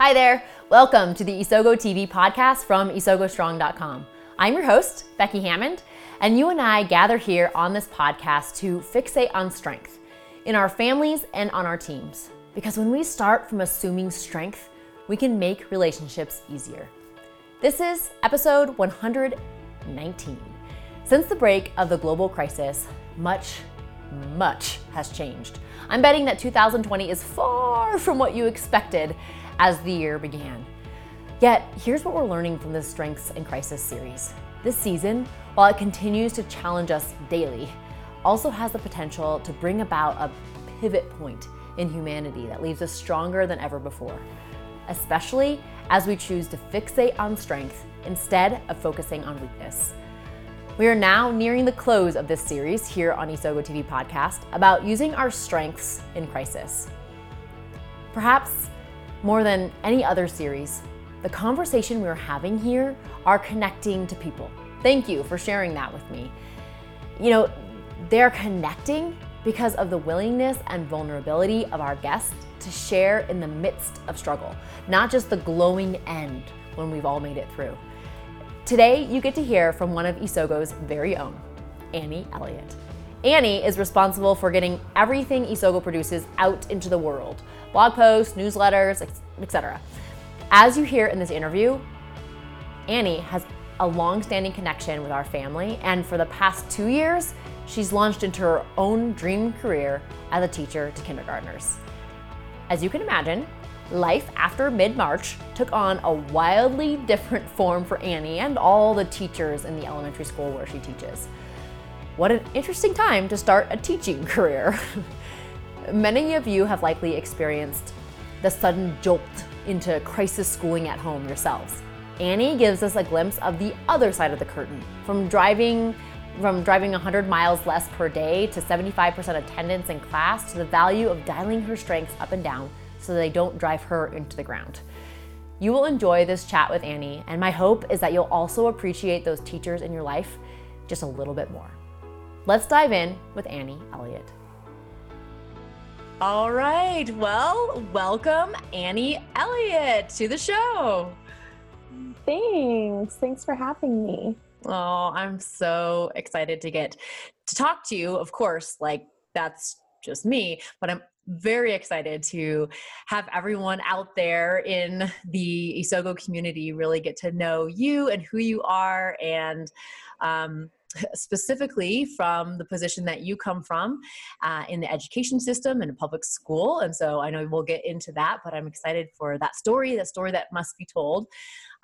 Hi there. Welcome to the Isogo TV podcast from isogostrong.com. I'm your host, Becky Hammond, and you and I gather here on this podcast to fixate on strength in our families and on our teams. Because when we start from assuming strength, we can make relationships easier. This is episode 119. Since the break of the global crisis, much, much has changed. I'm betting that 2020 is far from what you expected as the year began. Yet, here's what we're learning from the Strengths in Crisis series. This season, while it continues to challenge us daily, also has the potential to bring about a pivot point in humanity that leaves us stronger than ever before, especially as we choose to fixate on strength instead of focusing on weakness. We are now nearing the close of this series here on Isogo TV podcast about using our strengths in crisis. Perhaps more than any other series, the conversation we're having here are connecting to people. Thank you for sharing that with me. You know, they're connecting because of the willingness and vulnerability of our guests to share in the midst of struggle, not just the glowing end when we've all made it through. Today, you get to hear from one of Isogo's very own, Annie Elliott. Annie is responsible for getting everything Isogo produces out into the world blog posts, newsletters, etc. As you hear in this interview, Annie has a long standing connection with our family, and for the past two years, she's launched into her own dream career as a teacher to kindergartners. As you can imagine, life after mid March took on a wildly different form for Annie and all the teachers in the elementary school where she teaches. What an interesting time to start a teaching career. Many of you have likely experienced the sudden jolt into crisis schooling at home yourselves. Annie gives us a glimpse of the other side of the curtain, from driving from driving 100 miles less per day to 75% attendance in class to the value of dialing her strengths up and down so they don't drive her into the ground. You will enjoy this chat with Annie, and my hope is that you'll also appreciate those teachers in your life just a little bit more. Let's dive in with Annie Elliott. All right. Well, welcome Annie Elliott to the show. Thanks. Thanks for having me. Oh, I'm so excited to get to talk to you. Of course, like that's just me, but I'm very excited to have everyone out there in the Isogo community really get to know you and who you are and um, specifically from the position that you come from uh, in the education system in a public school. And so I know we'll get into that, but I'm excited for that story, that story that must be told.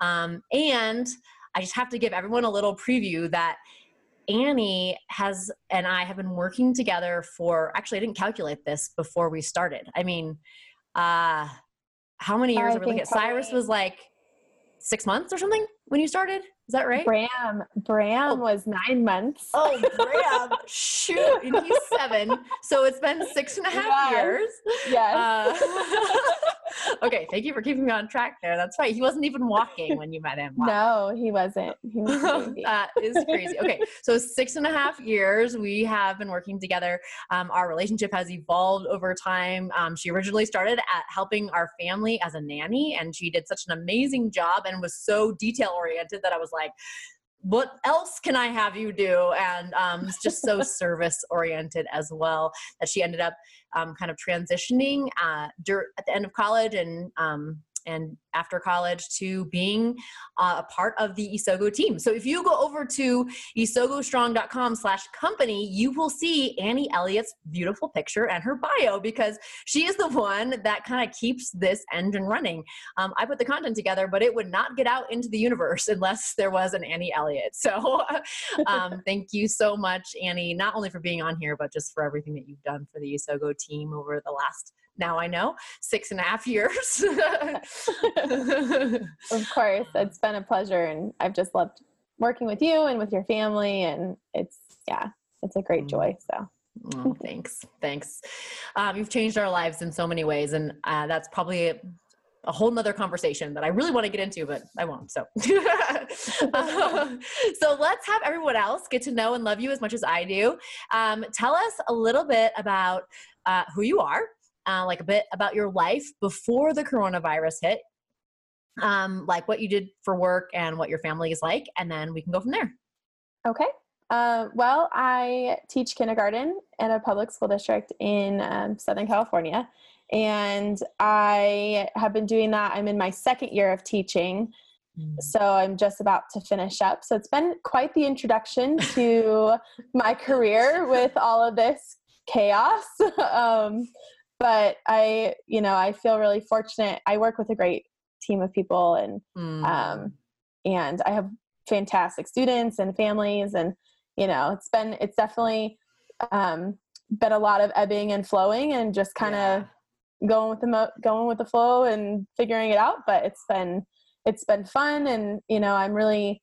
Um, and I just have to give everyone a little preview that Annie has and I have been working together for actually I didn't calculate this before we started. I mean, uh how many years I are we looking at? Cyrus was like six months or something when you started. Is that right? Bram. Bram oh. was nine months. Oh, Bram. Shoot. And he's seven. So it's been six and a half yes. years. Yes. Uh, okay. Thank you for keeping me on track there. That's right. He wasn't even walking when you met him. Wow. No, he wasn't. He was that is crazy. Okay. So six and a half years we have been working together. Um, our relationship has evolved over time. Um, she originally started at helping our family as a nanny, and she did such an amazing job and was so detail oriented that I was like, what else can I have you do? And um, it's just so service oriented as well that she ended up um, kind of transitioning uh, at the end of college and um, and after college to being uh, a part of the Isogo team. So if you go over to isogostrong.com slash company, you will see Annie Elliott's beautiful picture and her bio because she is the one that kind of keeps this engine running. Um, I put the content together, but it would not get out into the universe unless there was an Annie Elliott. So um, thank you so much, Annie, not only for being on here, but just for everything that you've done for the Isogo team over the last now I know, six and a half years. of course, it's been a pleasure, and I've just loved working with you and with your family, and it's yeah, it's a great joy. So. Oh, thanks, thanks. Um, you've changed our lives in so many ways, and uh, that's probably a, a whole nother conversation that I really want to get into, but I won't. So, uh, so let's have everyone else get to know and love you as much as I do. Um, tell us a little bit about uh, who you are, uh, like a bit about your life before the coronavirus hit. um, like what you did for work and what your family is like, and then we can go from there. Okay. Uh, well, I teach kindergarten in a public school district in um, Southern California. And I have been doing that. I'm in my second year of teaching. Mm. So I'm just about to finish up. So it's been quite the introduction to my career with all of this chaos. um, but I, you know, I feel really fortunate. I work with a great team of people and mm. um, and I have fantastic students and families and you know it's been it's definitely um, been a lot of ebbing and flowing and just kind of yeah. going with the mo- going with the flow and figuring it out but it's been it's been fun and you know i'm really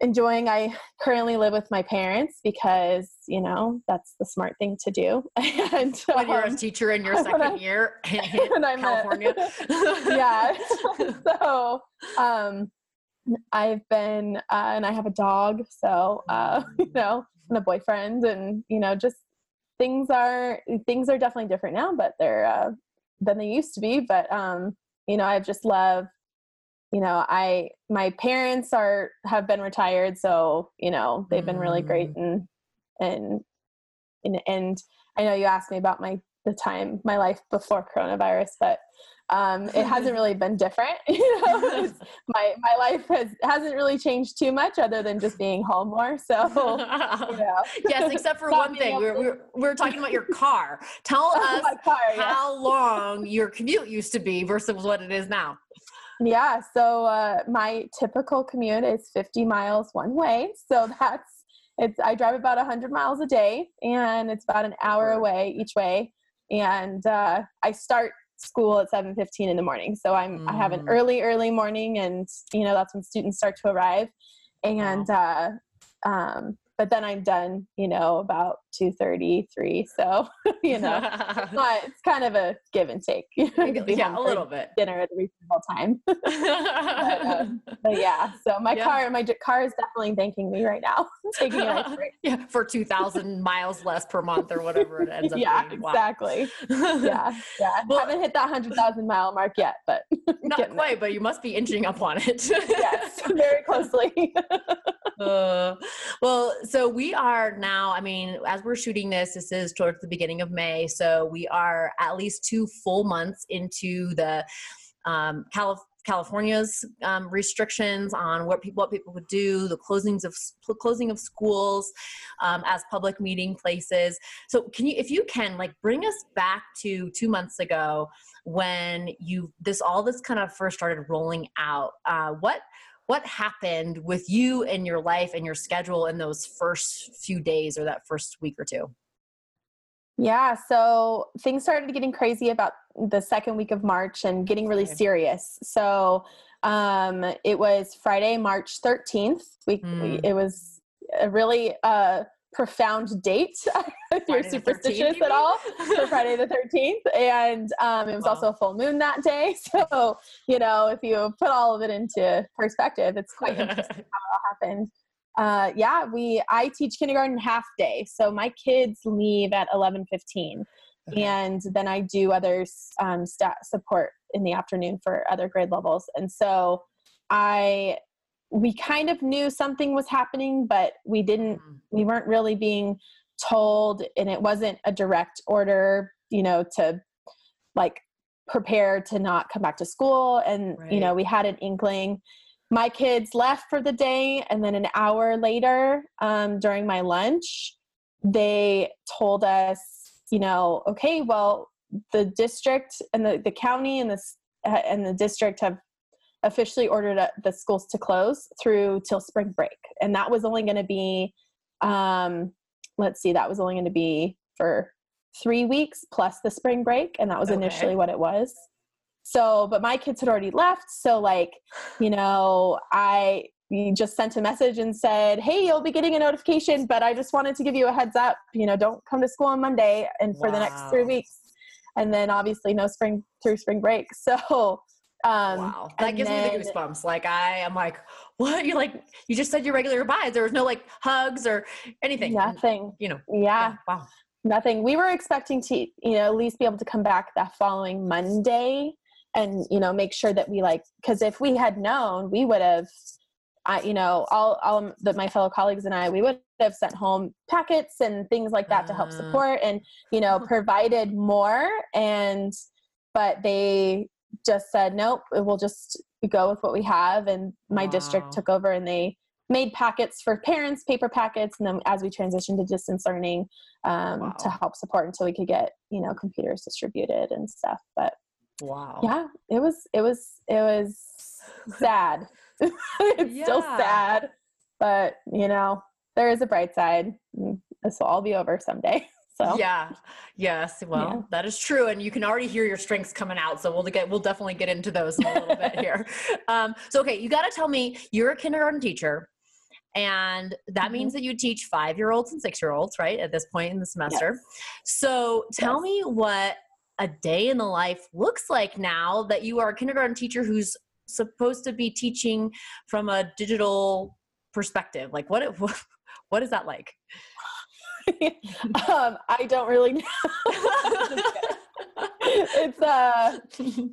enjoying i currently live with my parents because you know that's the smart thing to do. And when you're a um, teacher in your second I, year in, in california? Yeah. So um i've been uh, and i have a dog so uh you know and a boyfriend and you know just things are things are definitely different now but they're uh than they used to be. But um you know i've just loved you know i my parents are have been retired so you know they've been really great mm. and and and, and i know you asked me about my the time my life before coronavirus but um, it hasn't really been different you know my my life has hasn't really changed too much other than just being home more so you know. yes except for one thing we we're, we're, talking about your car tell us car, how yeah. long your commute used to be versus what it is now yeah, so uh, my typical commute is 50 miles one way. So that's it's I drive about 100 miles a day and it's about an hour away each way and uh, I start school at 7:15 in the morning. So I'm mm. I have an mm. early early morning and you know that's when students start to arrive and wow. uh, um, but then I'm done, you know, about two thirty three. So, you know, But it's kind of a give and take. yeah, a little bit. Dinner at a reasonable time. but, um, but, yeah, so my yeah. car, my car is definitely thanking me right now, taking it yeah, for two thousand miles less per month or whatever it ends up. Being. Yeah, being. exactly. Yeah, yeah. Well, haven't hit that hundred thousand mile mark yet, but not quite. There. But you must be inching up on it. yes, very closely. Uh, well, so we are now, I mean, as we're shooting this, this is towards the beginning of May. So we are at least two full months into the um, Calif- California's um, restrictions on what people what people would do, the closings of closing of schools um, as public meeting places. So, can you, if you can, like, bring us back to two months ago when you this all this kind of first started rolling out? Uh, what what happened with you and your life and your schedule in those first few days or that first week or two? Yeah, so things started getting crazy about the second week of March and getting really serious. So um, it was Friday, March 13th. We, mm. It was a really uh, profound date if you're superstitious at all for Friday the 13th. And um, it was wow. also a full moon that day. So, you know, if you put all of it into perspective, it's quite interesting how it all happened. Uh, yeah, we I teach kindergarten half day, so my kids leave at eleven fifteen, okay. and then I do other um, stat support in the afternoon for other grade levels. And so I we kind of knew something was happening, but we didn't, mm. we weren't really being told, and it wasn't a direct order, you know, to like prepare to not come back to school. And, right. you know, we had an inkling. My kids left for the day, and then an hour later, um, during my lunch, they told us, you know, okay, well, the district and the, the county and the and the district have officially ordered the schools to close through till spring break and that was only going to be um, let's see that was only going to be for three weeks plus the spring break and that was okay. initially what it was so but my kids had already left so like you know i just sent a message and said hey you'll be getting a notification but i just wanted to give you a heads up you know don't come to school on monday and for wow. the next three weeks and then obviously no spring through spring break so um, wow, that gives then, me the goosebumps. Like I am like, what? You like you just said your regular goodbyes. There was no like hugs or anything. Nothing. You know. Yeah. yeah. Wow. Nothing. We were expecting to, you know, at least be able to come back that following Monday and you know make sure that we like because if we had known we would have I, you know, all, all the, my fellow colleagues and I, we would have sent home packets and things like that to help Uh. support and, you know, provided more. And, but they just said, nope, we'll just go with what we have. And my Wow. district took over and they made packets for parents, paper packets. And then as we transitioned to distance learning, um, to help support until we could get, you know, computers distributed and stuff. But Wow. yeah, it was, it was, it was sad. it's still sad, but you know, there is a bright side. This will all be over someday. So Yeah. Yes. Well, Yeah. that is true, and you can already hear your strengths coming out. So we'll get we'll definitely get into those in a little bit here. Um, so okay, you got to tell me you're a kindergarten teacher, and that Mhm. means that you teach five year olds and six year olds, right? At this point in the semester. Yes. So tell Yes. me what a day in the life looks like now that you are a kindergarten teacher who's supposed to be teaching from a digital perspective. Like what what, what is that like? um, I don't really know. it's uh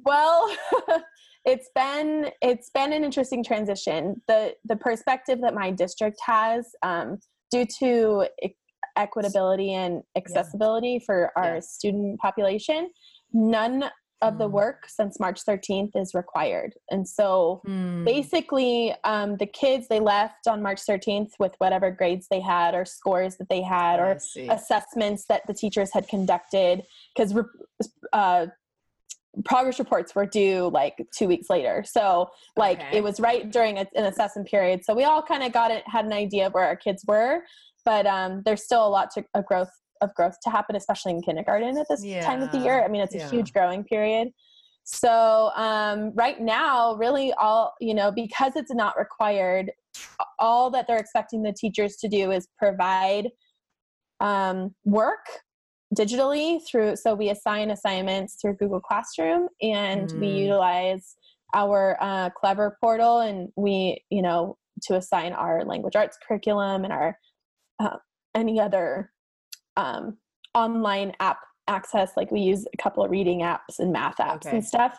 well it's been it's been an interesting transition the the perspective that my district has um, due to e- equitability and accessibility for our Yeah. student population none of the Mm. work since march 13th is required and so Hmm. basically um, the kids they left on march 13th with whatever grades they had or scores that they had or assessments that the teachers had conducted because uh, progress reports were due like two weeks later so like Okay. it was right during a, an assessment period so we all kind of got it had an idea of where our kids were but um, there's still a lot to, of growth of growth to happen especially in kindergarten at this time of the year i mean it's Yeah. a huge growing period so um, right now really all you know because it's not required all that they're expecting the teachers to do is provide um, work digitally through so we assign assignments through google classroom and we Mm. utilize our uh, clever portal and we you know to assign our language arts curriculum and our uh, any other um, online app access like we use a couple of reading apps and math apps Okay. and stuff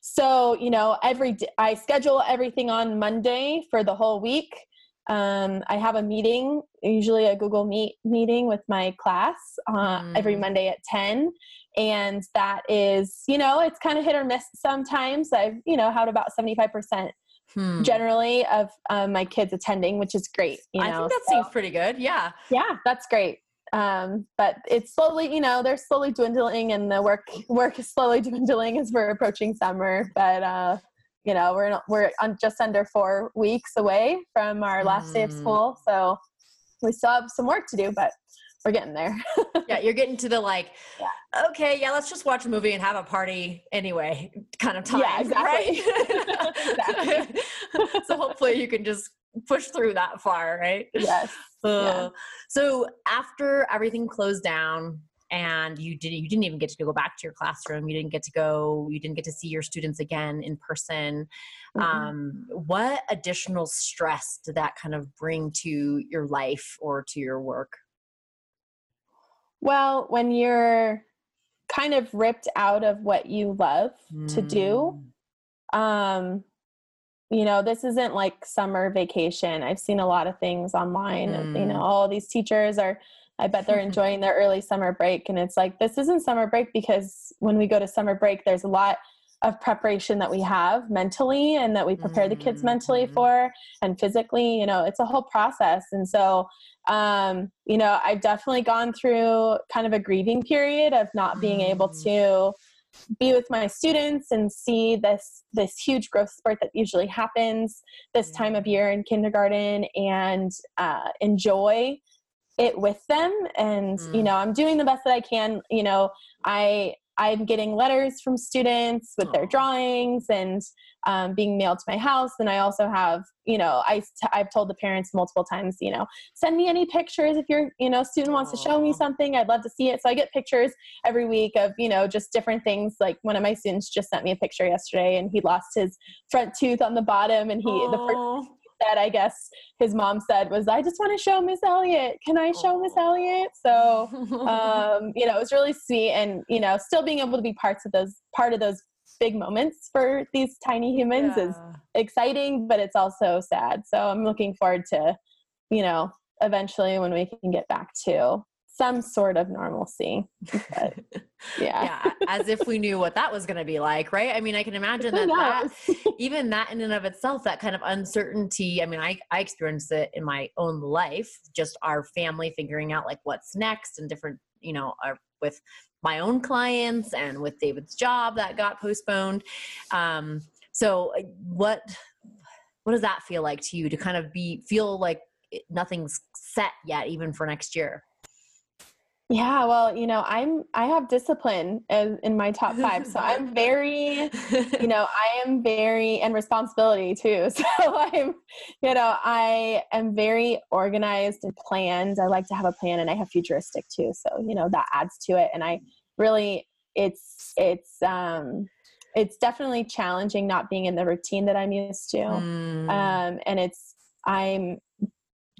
so you know every d- i schedule everything on monday for the whole week um, i have a meeting usually a google meet meeting with my class uh, every Mm. monday at 10 and that is you know it's kind of hit or miss sometimes i've you know had about 75% Hmm. generally of um, my kids attending which is great you know I think that so- seems pretty good. Yeah. yeah that's great um, but it's slowly you know they're slowly dwindling and the work work is slowly dwindling as we're approaching summer but uh, you know we're we're on just under four weeks away from our last day of Mm. school so we still have some work to do but we're getting there Yeah. You're getting to the like, okay, yeah, let's just watch a movie and have a party anyway kind of time. Yeah, exactly. Right? Exactly. so hopefully you can just push through that far, right? yes Uh, So after everything closed down and you didn't you didn't even get to go back to your classroom, you didn't get to go, you didn't get to see your students again in person. Mhm. Um, what additional stress did that kind of bring to your life or to your work? Well when you're kind of ripped out of what you love to do Mm. um you know this isn't like summer vacation i've seen a lot of things online of, you know Mm. all these teachers are i bet they're enjoying their early summer break and it's like this isn't summer break because when we go to summer break there's a lot of preparation that we have mentally and that we prepare the kids mentally Mhm. for and physically you know it's a whole process. And so um you know i've definitely gone through kind of a grieving period of not being able Mm. to be with my students and see this this huge growth spurt that usually happens this time of year in kindergarten and uh, enjoy it with them. And you know i'm doing the best that i can. You know i i'm getting letters from students with their drawings and um, being mailed to my house. And i also have you know I, i've told the parents multiple times you know send me any pictures if your you know student wants to show me something i'd love to see it. So i get pictures every week of you know just different things. Like one of my students just sent me a picture yesterday and he lost his front tooth on the bottom and he the first. That I guess his mom said was, I just want to show Miss Elliott. Can I show Miss Aw. Elliott? So, um, you know, it was really sweet. And, you know, still being able to be parts of those, part of those big moments for these tiny humans yeah. is exciting, but it's also sad. So I'm looking forward to, you know, eventually when we can get back to some sort of normalcy. But, yeah. yeah. As if we knew what that was going to be like, right? I mean, I can imagine that, that even that in and of itself, that kind of uncertainty. I mean, I, I experienced it in my own life, just our family figuring out like what's next and different, you know, our, with my own clients and with David's job that got postponed. Um, so uh, what, what does that feel like to you to kind of be, feel like nothing's set yet, even for next year? Yeah, well, you know, I'm I have discipline in, in my top five, so I'm very, you know, I am very and responsibility too. So I'm, you know, I am very organized and planned. I like to have a plan, and I have futuristic too. So you know that adds to it, and I really, it's it's um it's definitely challenging not being in the routine that I'm used to, mm. um, and it's I'm,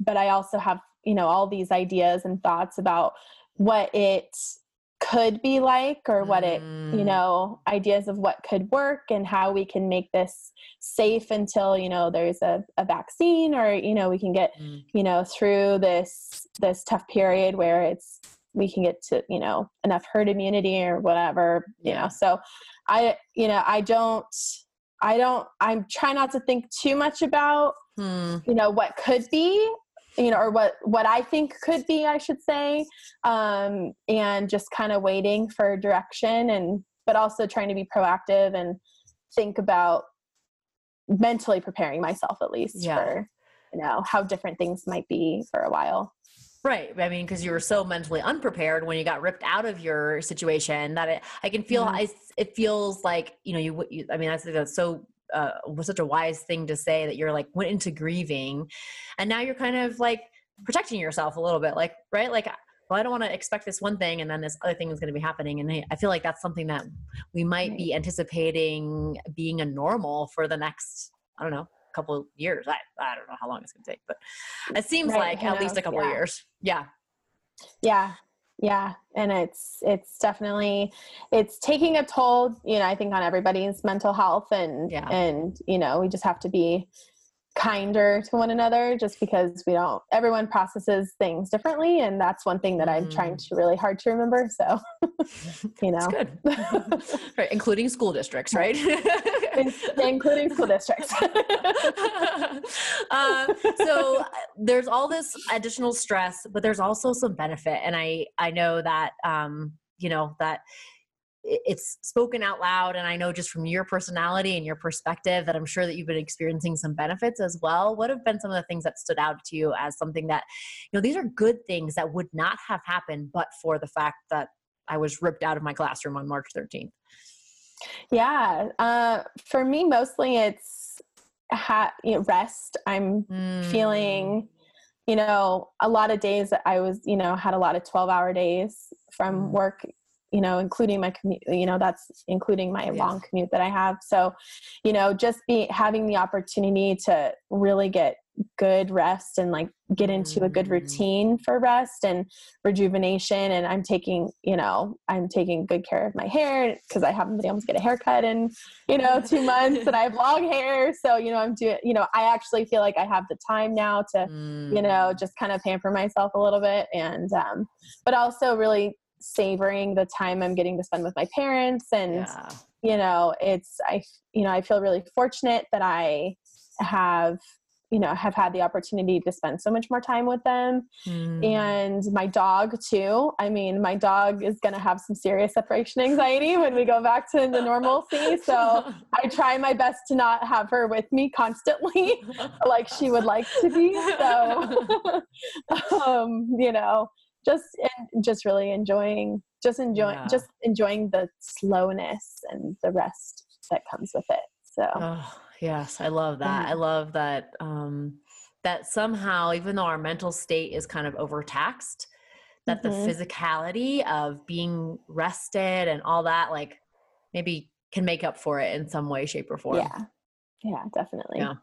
but I also have you know all these ideas and thoughts about what it could be like or what it you mm. know ideas of what could work and how we can make this safe until you know there's a, a vaccine or you know we can get mm. you know through this this tough period where it's we can get to you know enough herd immunity or whatever you know so i you know i don't i don't i'm trying not to think too much about hmm. you know what could be you know or what what i think could be i should say um, and just kind of waiting for direction and but also trying to be proactive and think about mentally preparing myself at least yeah. for you know how different things might be for a while Right. I mean, because you were so mentally unprepared when you got ripped out of your situation that it, I can feel, I, it feels like, you know, you, you I mean, that's, that's so uh, was such a wise thing to say that you're like went into grieving and now you're kind of like protecting yourself a little bit like right? Like well i don't want to expect this one thing and then this other thing is going to be happening and i feel like that's something that we might be anticipating being a normal for the next i don't know couple of years. I, I don't know how long it's going to take but it seems right, like at least a couple yeah. years. Yeah. Yeah yeah and it's it's definitely it's taking a toll you know i think on everybody's mental health and yeah. and you know we just have to be kinder to one another just because we don't everyone processes things differently and that's one thing that i'm trying mm. to really hard to remember so you know good right including school districts right including school districts. Uh, so there's all this additional stress but there's also some benefit and i i know that um you know that it's spoken out loud and i know just from your personality and your perspective that i'm sure that you've been experiencing some benefits as well. What have been some of the things that stood out to you as something that you know these are good things that would not have happened but for the fact that i was ripped out of my classroom on march 13th yeah uh, for me mostly it's ha- you know, rest i'm mm. feeling you know a lot of days that i was you know had a lot of 12 hour days from mm. work you know including my commute you know that's including my yes. long commute that i have so you know just be having the opportunity to really get good rest and like get into a good mm. routine for rest and rejuvenation and i'm taking you know i'm taking good care of my hair because i haven't been able to get a haircut in you know two months and i have long hair so you know i'm doing you know i actually feel like i have the time now to mm. you know mm. just kind of pamper myself a little bit and um but also really savoring the time I'm getting to spend with my parents and yeah. you know it's I you know I feel really fortunate that I have you know have had the opportunity to spend so much more time with them. Mm. and my dog too. I mean my dog is going to have some serious separation anxiety when we go back to the normalcy. So i try my best to not have her with me constantly like she would like to be. So um you know just and just really enjoying just enjoying yeah. just enjoying the slowness and the rest that comes with it. So oh, yes i love that. I love that um that somehow even though our mental state is kind of overtaxed that mm-hmm. the physicality of being rested and all that like maybe can make up for it in some way shape or form. Yeah. Yeah definitely. Yeah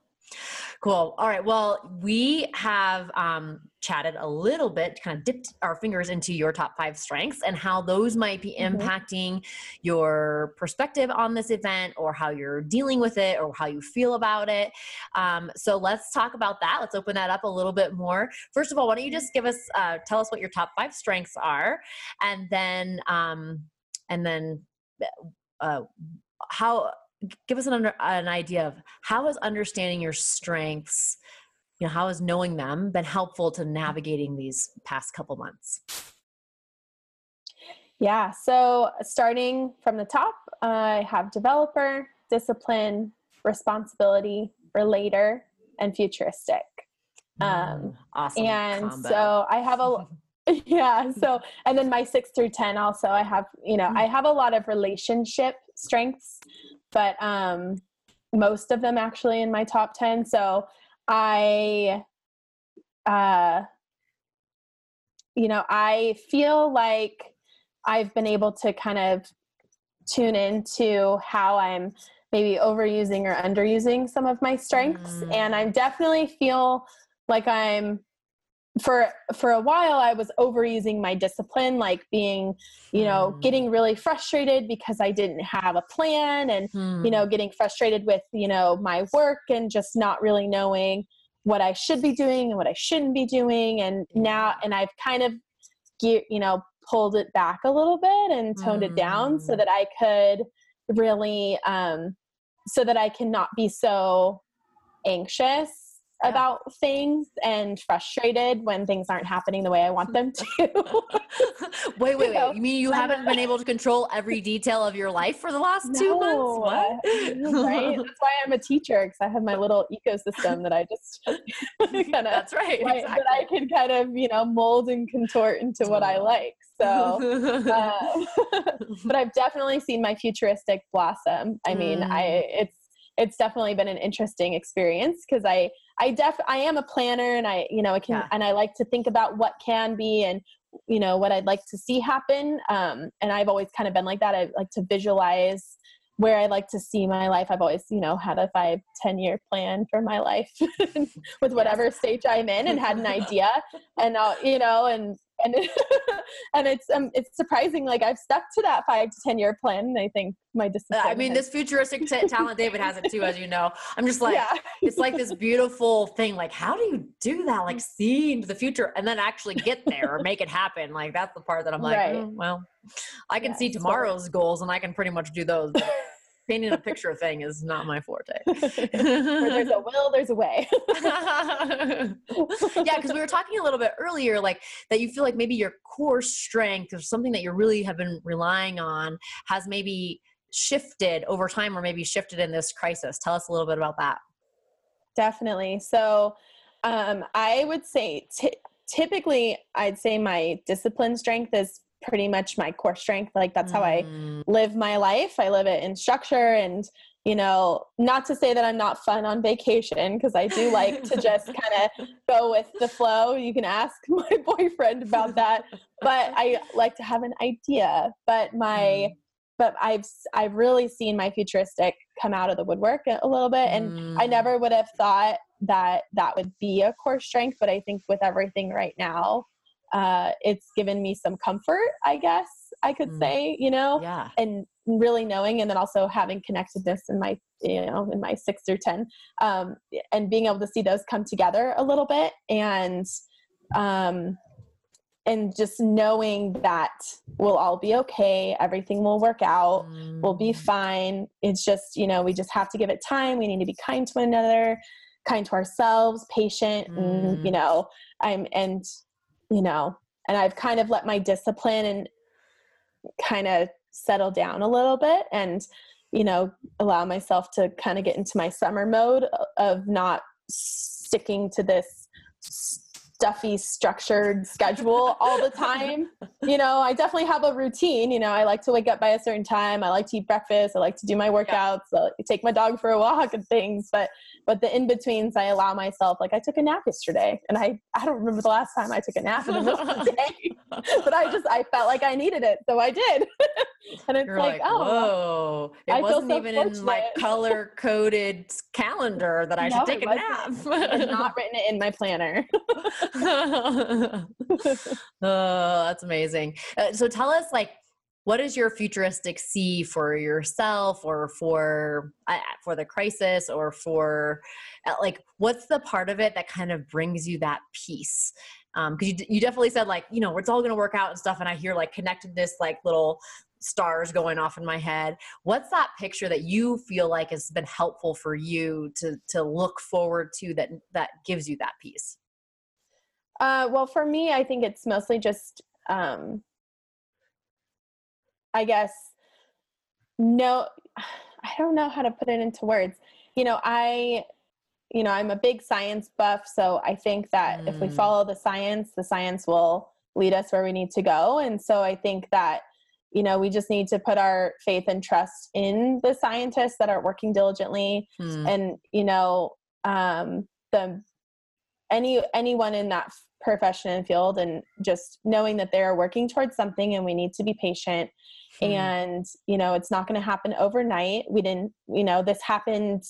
Cool. All right. Well, we have um, chatted a little bit, kind of dipped our fingers into your top five strengths and how those might be mm-hmm. impacting your perspective on this event or how you're dealing with it or how you feel about it. Um, so let's talk about that. Let's open that up a little bit more. First of all, why don't you just give us, uh, tell us what your top five strengths are, and then, um, and then, uh, how give us an, under, an idea of how has understanding your strengths you know how has knowing them been helpful to navigating these past couple months? Yeah so starting from the top i have developer discipline responsibility relator and futuristic. Um, mm, awesome and combo. so i have a yeah so and then my six through ten also i have you know i have a lot of relationship strengths but um, most of them actually in my top 10. So I, uh, you know, I feel like I've been able to kind of tune into how I'm maybe overusing or underusing some of my strengths. Mm. And I definitely feel like I'm for for a while i was overusing my discipline like being you know mm. getting really frustrated because i didn't have a plan and mm. you know getting frustrated with you know my work and just not really knowing what i should be doing and what i shouldn't be doing and now and i've kind of you know pulled it back a little bit and toned mm. it down so mm. that i could really um so that i cannot be so anxious yeah. about things and frustrated when things aren't happening the way I want them to. wait, wait, wait. You, you mean you haven't been able to control every detail of your life for the last no. two months? What? right? That's why I'm a teacher because I have my little ecosystem that I just kind of That's right. Exactly. That I can kind of, you know, mold and contort into what I like. So, uh, but I've definitely seen my futuristic blossom. I mean, mm. I it's it's definitely been an interesting experience because I I def I am a planner and I you know I can yeah. and I like to think about what can be and you know what I'd like to see happen um, and I've always kind of been like that I like to visualize where I like to see my life. I've always, you know, had a five, 10 year plan for my life with whatever stage I'm in and had an idea and, I'll, you know, and and and it's um it's surprising like I've stuck to that five to ten year plan. I think my discipline. I mean, this futuristic t- talent, David has it too, as you know. I'm just like, yeah. it's like this beautiful thing. Like, how do you do that? Like, see into the future and then actually get there or make it happen. Like, that's the part that I'm like, right. oh, well, I can yeah, see tomorrow's goals and I can pretty much do those. But painting a picture thing is not my forte. There's a will, there's a way. yeah, because we were talking a little bit earlier, like that you feel like maybe your core strength or something that you really have been relying on has maybe shifted over time or maybe shifted in this crisis. Tell us a little bit about that. Definitely. So um, I would say t- typically, I'd say my discipline strength is pretty much my core strength. Like that's how I mm. live my life. I live it in structure and you know, not to say that I'm not fun on vacation because I do like to just kind of go with the flow. You can ask my boyfriend about that, but I like to have an idea. But my mm. but I've I've really seen my futuristic come out of the woodwork a little bit and mm. I never would have thought that that would be a core strength, but I think with everything right now, uh, it's given me some comfort, I guess I could mm. say, you know, yeah. and really knowing, and then also having connectedness in my, you know, in my six through 10, um, and being able to see those come together a little bit and, um, and just knowing that we'll all be okay everything will work out mm. we'll be mm. fine it's just you know we just have to give it time we need to be kind to one another kind to ourselves patient mm. and you know i'm and you know, and I've kind of let my discipline and kind of settle down a little bit and, you know, allow myself to kind of get into my summer mode of not sticking to this stuffy structured schedule all the time. You know i definitely have a routine you know i like to wake up by a certain time i like to eat breakfast i like to do my workouts yeah. I take my dog for a walk and things but but the in-betweens i allow myself like i took a nap yesterday and i i don't remember the last time i took a nap in the middle of the day but i just i felt like i needed it so i did. And it's like, like, oh it I wasn't so even fortunate. in my color coded calendar that i no, should take a nap. I've not written it in my planner oh that's amazing. Uh, so tell us like what is your futuristic see for yourself or for uh, for the crisis or for uh, like what's the part of it that kind of brings you that peace? Because um, you, you definitely said like you know it's all going to work out and stuff and i hear like connectedness like little stars going off in my head. What's that picture that you feel like has been helpful for you to to look forward to that that gives you that peace uh, well for me i think it's mostly just um, I guess, no, I don't know how to put it into words. You know, I, you know, I'm a big science buff, so I think that mm. if we mm. follow the science, the science will lead us where we need to go. And so I think that, you know, we just need to put our faith and trust in the scientists that are working diligently mm. and, you know, um, the any anyone in that profession and field and just knowing that they're working towards something and we need to be patient mm. and you know it's not going to happen overnight we didn't you know this happened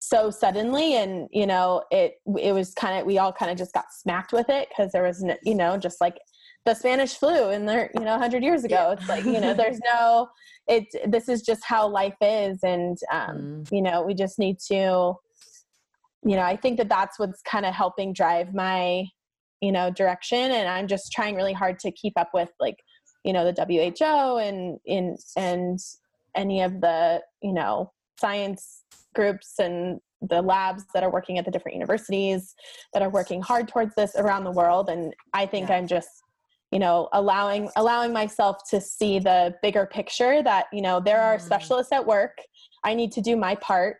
so suddenly and you know it it was kind of we all kind of just got smacked with it because there was you know just like the spanish flu in there you know 100 years ago yeah. it's like you know there's no it this is just how life is and um mm. you know we just need to you know i think that that's what's kind of helping drive my you know direction and i'm just trying really hard to keep up with like you know the who and in and any of the you know science groups and the labs that are working at the different universities that are working hard towards this around the world and i think yeah. i'm just you know allowing allowing myself to see the bigger picture that you know there are mm. specialists at work i need to do my part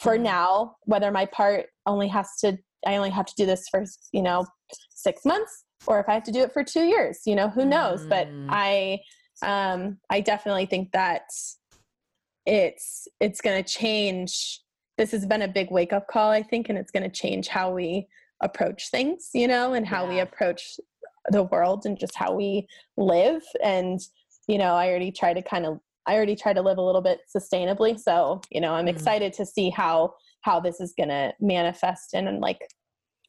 for mm. now whether my part only has to i only have to do this for you know six months or if I have to do it for two years, you know, who knows? Mm. But I, um, I definitely think that it's it's going to change. This has been a big wake up call, I think, and it's going to change how we approach things, you know, and how yeah. we approach the world and just how we live. And you know, I already try to kind of I already try to live a little bit sustainably. So, you know, I'm mm. excited to see how how this is going to manifest in like,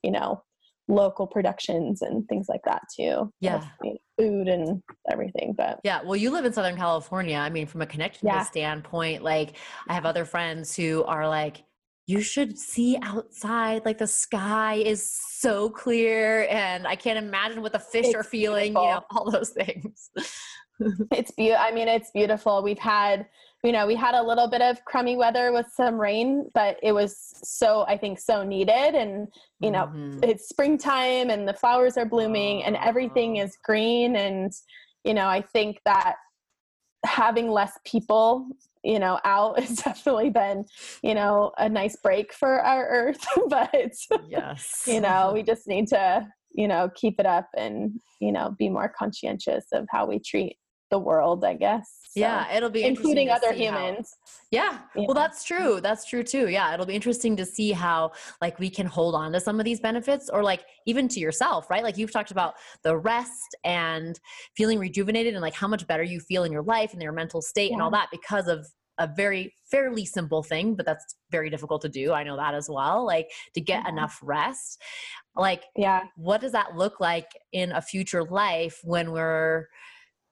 you know, local productions and things like that too. Yeah. you know, food and everything. But yeah, well, you live in Southern California. I mean, from a connection yeah. standpoint, like I have other friends who are like, you should see outside. Like the sky is so clear, and I can't imagine what the fish it's are feeling. Beautiful. You know, all those things. it's beautiful. I mean, it's beautiful. We've had you know, we had a little bit of crummy weather with some rain, but it was so, I think, so needed. And, you know, mm-hmm. it's springtime and the flowers are blooming and everything is green. And, you know, I think that having less people, you know, out has definitely been, you know, a nice break for our earth. but, yes, you know, we just need to, you know, keep it up and, you know, be more conscientious of how we treat the world, I guess. So, yeah, it'll be including other humans. How, yeah. yeah. Well, that's true. That's true too. Yeah, it'll be interesting to see how like we can hold on to some of these benefits or like even to yourself, right? Like you've talked about the rest and feeling rejuvenated and like how much better you feel in your life and your mental state yeah. and all that because of a very fairly simple thing, but that's very difficult to do. I know that as well. Like to get mm-hmm. enough rest. Like, yeah, what does that look like in a future life when we're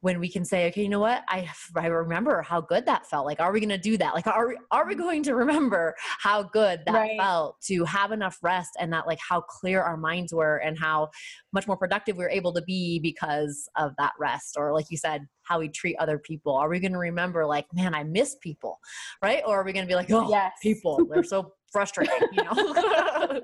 when we can say okay you know what? I i remember how good that felt like are we going to do that? Like are we, are we mm. going to remember how good that right. felt to have enough rest and that like how clear our minds were and how much more productive we were able to be because of that rest? Or like you said how we treat other people. Are we going to remember like man i miss people right? Or are we going to be like oh yes. people they're so frustrating, you know.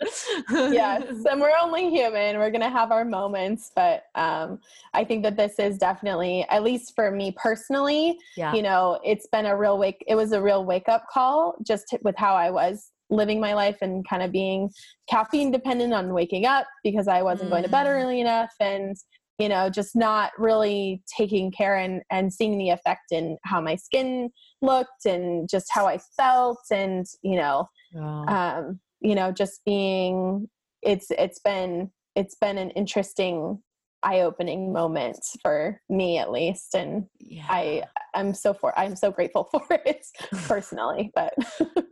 yes, and we're only human. We're gonna have our moments, but um, I think that this is definitely, at least for me personally, yeah. you know, it's been a real wake. It was a real wake up call, just with how I was living my life and kind of being caffeine dependent on waking up because I wasn't mm. going to bed mm. early enough and you know just not really taking care and and seeing the effect in how my skin looked and just how I felt and you know oh. um you know just being it's it's been it's been an interesting eye-opening moment for me at least and yeah. i i'm so for i'm so grateful for it personally but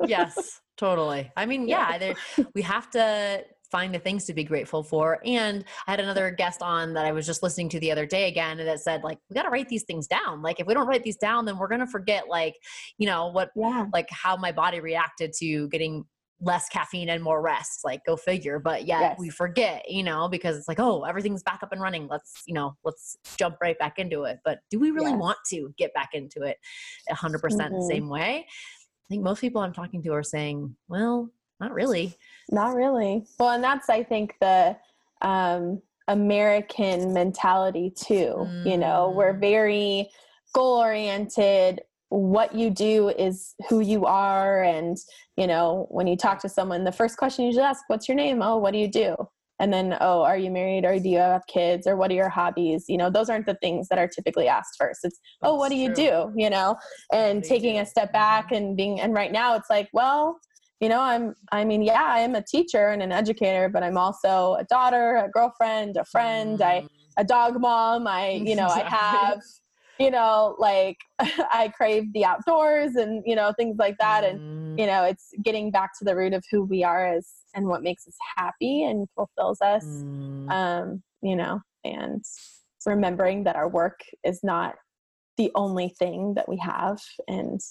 yes totally i mean yeah, yeah we have to find the things to be grateful for and i had another guest on that i was just listening to the other day again that said like we got to write these things down like if we don't write these down then we're going to forget like you know what yeah. like how my body reacted to getting less caffeine and more rest like go figure but yet yes. we forget you know because it's like oh everything's back up and running let's you know let's jump right back into it but do we really yes. want to get back into it 100% mm-hmm. the same way i think most people i'm talking to are saying well not really. Not really. Well and that's i think the um american mentality too mm. you know? We're mm. very goal oriented what you do is who you are and you know when you talk to someone the first question you should ask what's your name? Oh what do you do? And then oh are you married? Or do you have kids? Or what are your hobbies? You know those aren't the things that are typically asked first. It's oh what do you do? You know? And taking a step back mm-hmm. and being and right now it's like well you know i'm i mean yeah i am a teacher and an educator but i'm also a daughter a girlfriend a friend i mm. a dog mom i you know i have you know, like I crave the outdoors and, you know, things like that. And, mm. you know, it's getting back to the root of who we are as and what makes us happy and fulfills us. Mm. Um, you know, and remembering that our work is not the only thing that we have and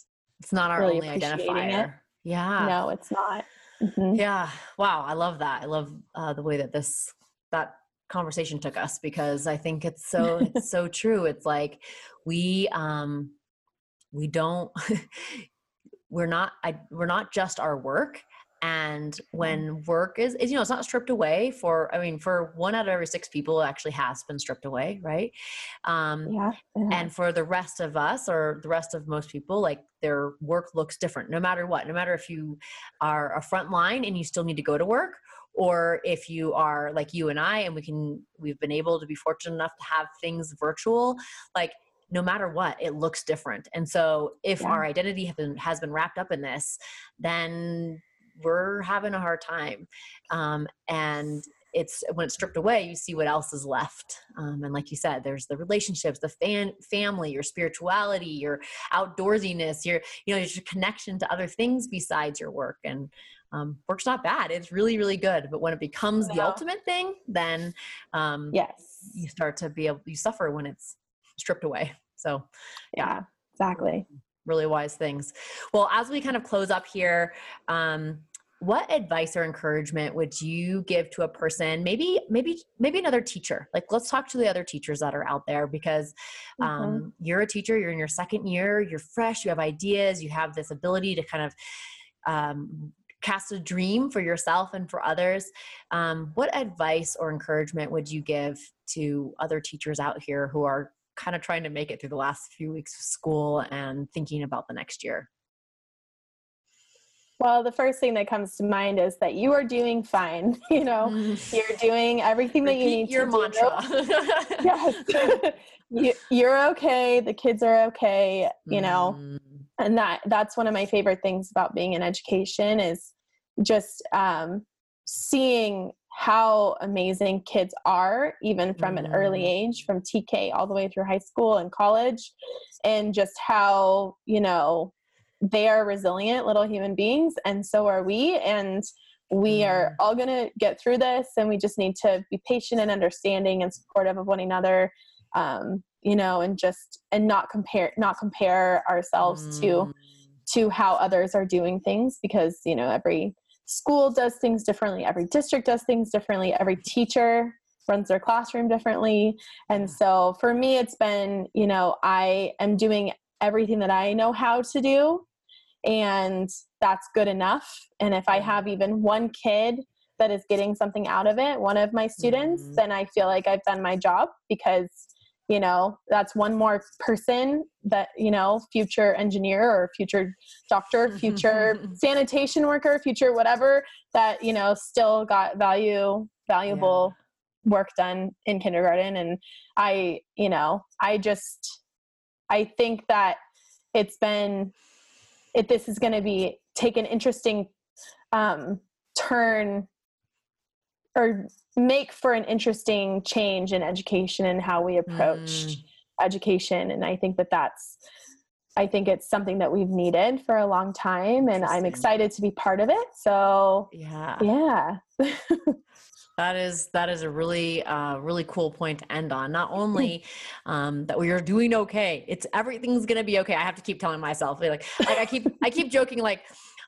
it's not our really only identifier. It. Yeah. No, it's not. Mm-hmm. Yeah. Wow. I love that. I love uh, the way that this, that conversation took us because I think it's so it's so true. It's like we um we don't we're not I, we're not just our work and when work is, is, you know it's not stripped away for i mean for one out of every six people it actually has been stripped away right um yeah, yeah, and for the rest of us or the rest of most people like their work looks different no matter what no matter if you are a front line and you still need to go to work or if you are like you and I, and we can, we've been able to be fortunate enough to have things virtual, like no matter what, it looks different. And so if yeah. our identity been, has been wrapped up in this, then we're having a hard time. Um, and it's when it's stripped away you see what else is left um, and like you said there's the relationships the fan family your spirituality your outdoorsiness your you know your connection to other things besides your work and um, work's not bad it's really really good but when it becomes the ultimate thing then um, yes. you start to be able you suffer when it's stripped away so yeah exactly. Really wise things. Well as we kind of close up here um, what advice or encouragement would you give to a person maybe maybe maybe another teacher like let's talk to the other teachers that are out there because mm-hmm. um, mm-hmm. you're a teacher you're in your second year you're fresh you have ideas you have this ability to kind of um, cast a dream for yourself and for others um, what advice or encouragement would you give to other teachers out here who are kind of trying to make it through the last few weeks of school and thinking about the next year well, the first thing that comes to mind is that you are doing fine. You know, you're doing everything that you need your to mantra. do. yes. you, you're okay. The kids are okay. You know, mm. and that that's one of my favorite things about being in education is just um, seeing how amazing kids are, even from mm. an early mm. age, from TK all the way through high school and college, and just how you know they are resilient little human beings and so are we and we are mm. all going to get through this and we just need to be patient and understanding and supportive of one another um, you know and just and not compare not compare ourselves mm. to to how others are doing things because you know every school does things differently every district does things differently every teacher runs their classroom differently and so for me it's been you know i am doing everything that i know how to do and that's good enough and if i have even one kid that is getting something out of it one of my students mm-hmm. then i feel like i've done my job because you know that's one more person that you know future engineer or future doctor future sanitation worker future whatever that you know still got value valuable yeah. work done in kindergarten and i you know i just i think that it's been it this is going to be take an interesting um turn or make for an interesting change in education and how we approach mm. education. And i think that that's i think it's something that we've needed for a long time and i'm excited to be part of it. So yeah. yeah that is that is a really uh, really cool point to end on. Not only um, that we are doing okay it's everything's gonna be okay. I have to keep telling myself like like i keep i keep joking like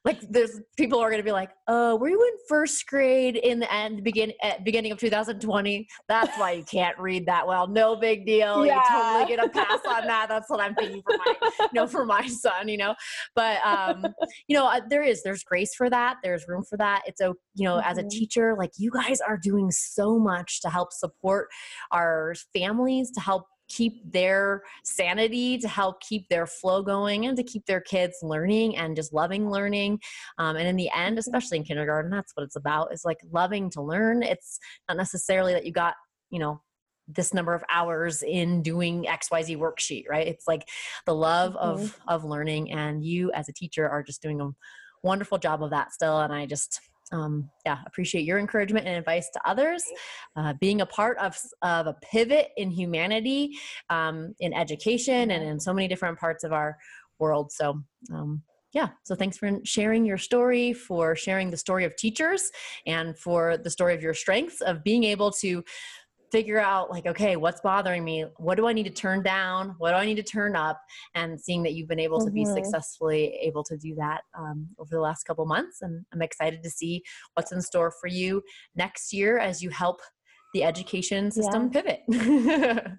like there's people are going to be like, "Uh, were you in first grade in the end begin at beginning of 2020? That's why you can't read that well. No big deal. Yeah. You totally get a pass on that. That's what I'm thinking for my you know for my son. You know, but um, you know, uh, there is there's grace for that. There's room for that. It's a you know, mm-hmm. as a mm-hmm. teacher, like you guys are doing so much to help support our families, to help keep their sanity, to help keep their flow going, and to keep their kids learning and just loving learning. Um, and in the end, especially in kindergarten, that's what it's about is like loving to learn. It's not necessarily that you got, you know, this number of hours in doing xyz worksheet right it's like the love mm-hmm. of of learning and you as a teacher are just doing a wonderful job of that still and i just um, yeah, appreciate your encouragement and advice to others. Uh, being a part of, of a pivot in humanity, um, in education, and in so many different parts of our world. So, um, yeah, so thanks for sharing your story, for sharing the story of teachers, and for the story of your strengths of being able to figure out like okay what's bothering me? What do i need to turn down? What do i need to turn up? And seeing that you've been able to mm-hmm. be successfully able to do that um, over the last couple months and i'm excited to see what's in store for you next year as you help the education system yeah. pivot.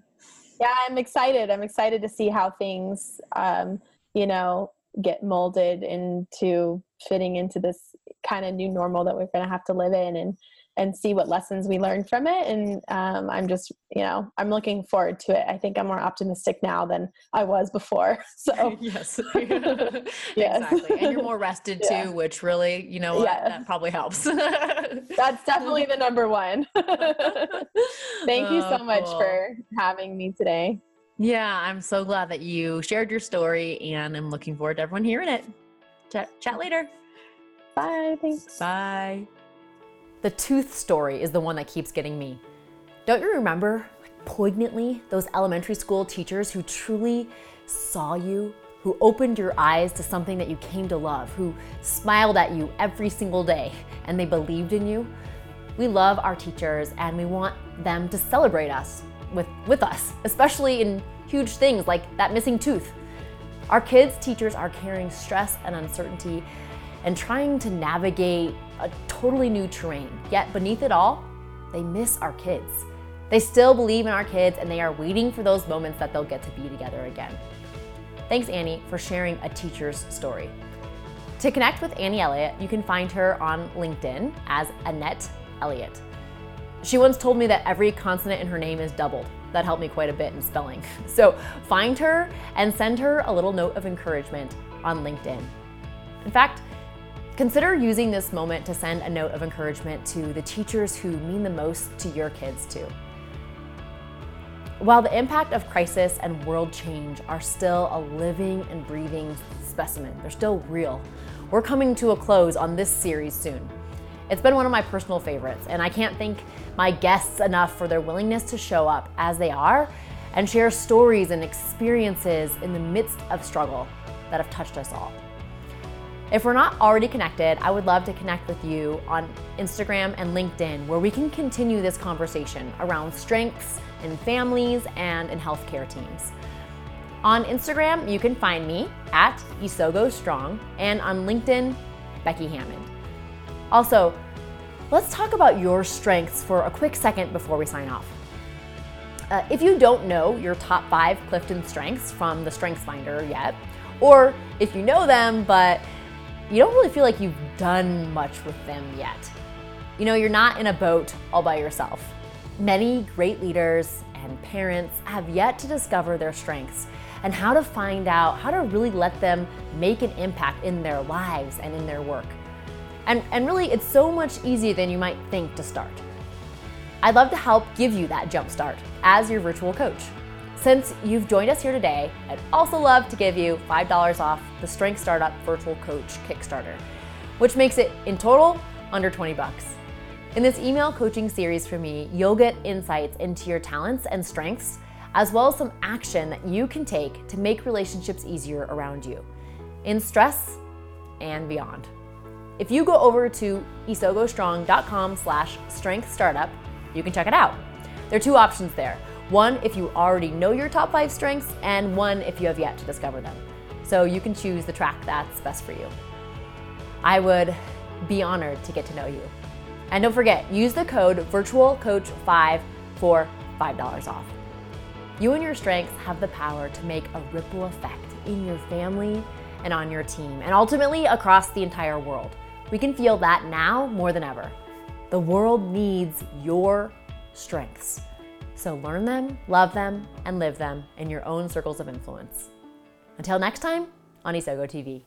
Yeah i'm excited. I'm excited to see how things um, you know get molded into fitting into this kind of new normal that we're going to have to live in and and see what lessons we learn from it. And um, I'm just, you know, I'm looking forward to it. I think I'm more optimistic now than I was before. So yes, yes. exactly. And you're more rested yeah. too, which really, you know, yeah. that probably helps. That's definitely the number one. Thank you so oh, much for having me today. Yeah, I'm so glad that you shared your story, and I'm looking forward to everyone hearing it. Chat, chat later. Bye. Thanks. Bye. The tooth story is the one that keeps getting me. Don't you remember poignantly those elementary school teachers who truly saw you, who opened your eyes to something that you came to love, who smiled at you every single day and they believed in you? We love our teachers and we want them to celebrate us with, with us, especially in huge things like that missing tooth. Our kids' teachers are carrying stress and uncertainty and trying to navigate a totally new terrain. Yet beneath it all, they miss our kids. They still believe in our kids and they are waiting for those moments that they'll get to be together again. Thanks, Annie, for sharing a teacher's story. To connect with Annie Elliott, you can find her on LinkedIn as Annette Elliott. She once told me that every consonant in her name is doubled. That helped me quite a bit in spelling. So find her and send her a little note of encouragement on LinkedIn. In fact, Consider using this moment to send a note of encouragement to the teachers who mean the most to your kids, too. While the impact of crisis and world change are still a living and breathing specimen, they're still real. We're coming to a close on this series soon. It's been one of my personal favorites, and I can't thank my guests enough for their willingness to show up as they are and share stories and experiences in the midst of struggle that have touched us all. If we're not already connected, I would love to connect with you on Instagram and LinkedIn, where we can continue this conversation around strengths in families and in healthcare teams. On Instagram, you can find me at Isogo Strong, and on LinkedIn, Becky Hammond. Also, let's talk about your strengths for a quick second before we sign off. Uh, if you don't know your top five Clifton strengths from the Strengths Finder yet, or if you know them but you don't really feel like you've done much with them yet. You know, you're not in a boat all by yourself. Many great leaders and parents have yet to discover their strengths and how to find out how to really let them make an impact in their lives and in their work. And, and really, it's so much easier than you might think to start. I'd love to help give you that jump start as your virtual coach. Since you've joined us here today, I'd also love to give you $5 off the Strength Startup Virtual Coach Kickstarter, which makes it in total under 20 bucks. In this email coaching series for me, you'll get insights into your talents and strengths, as well as some action that you can take to make relationships easier around you, in stress and beyond. If you go over to isogostrong.com slash strength startup, you can check it out. There are two options there. One if you already know your top five strengths, and one if you have yet to discover them. So you can choose the track that's best for you. I would be honored to get to know you. And don't forget, use the code VirtualCoach5 for $5 off. You and your strengths have the power to make a ripple effect in your family and on your team, and ultimately across the entire world. We can feel that now more than ever. The world needs your strengths. So learn them, love them, and live them in your own circles of influence. Until next time on Isogo TV.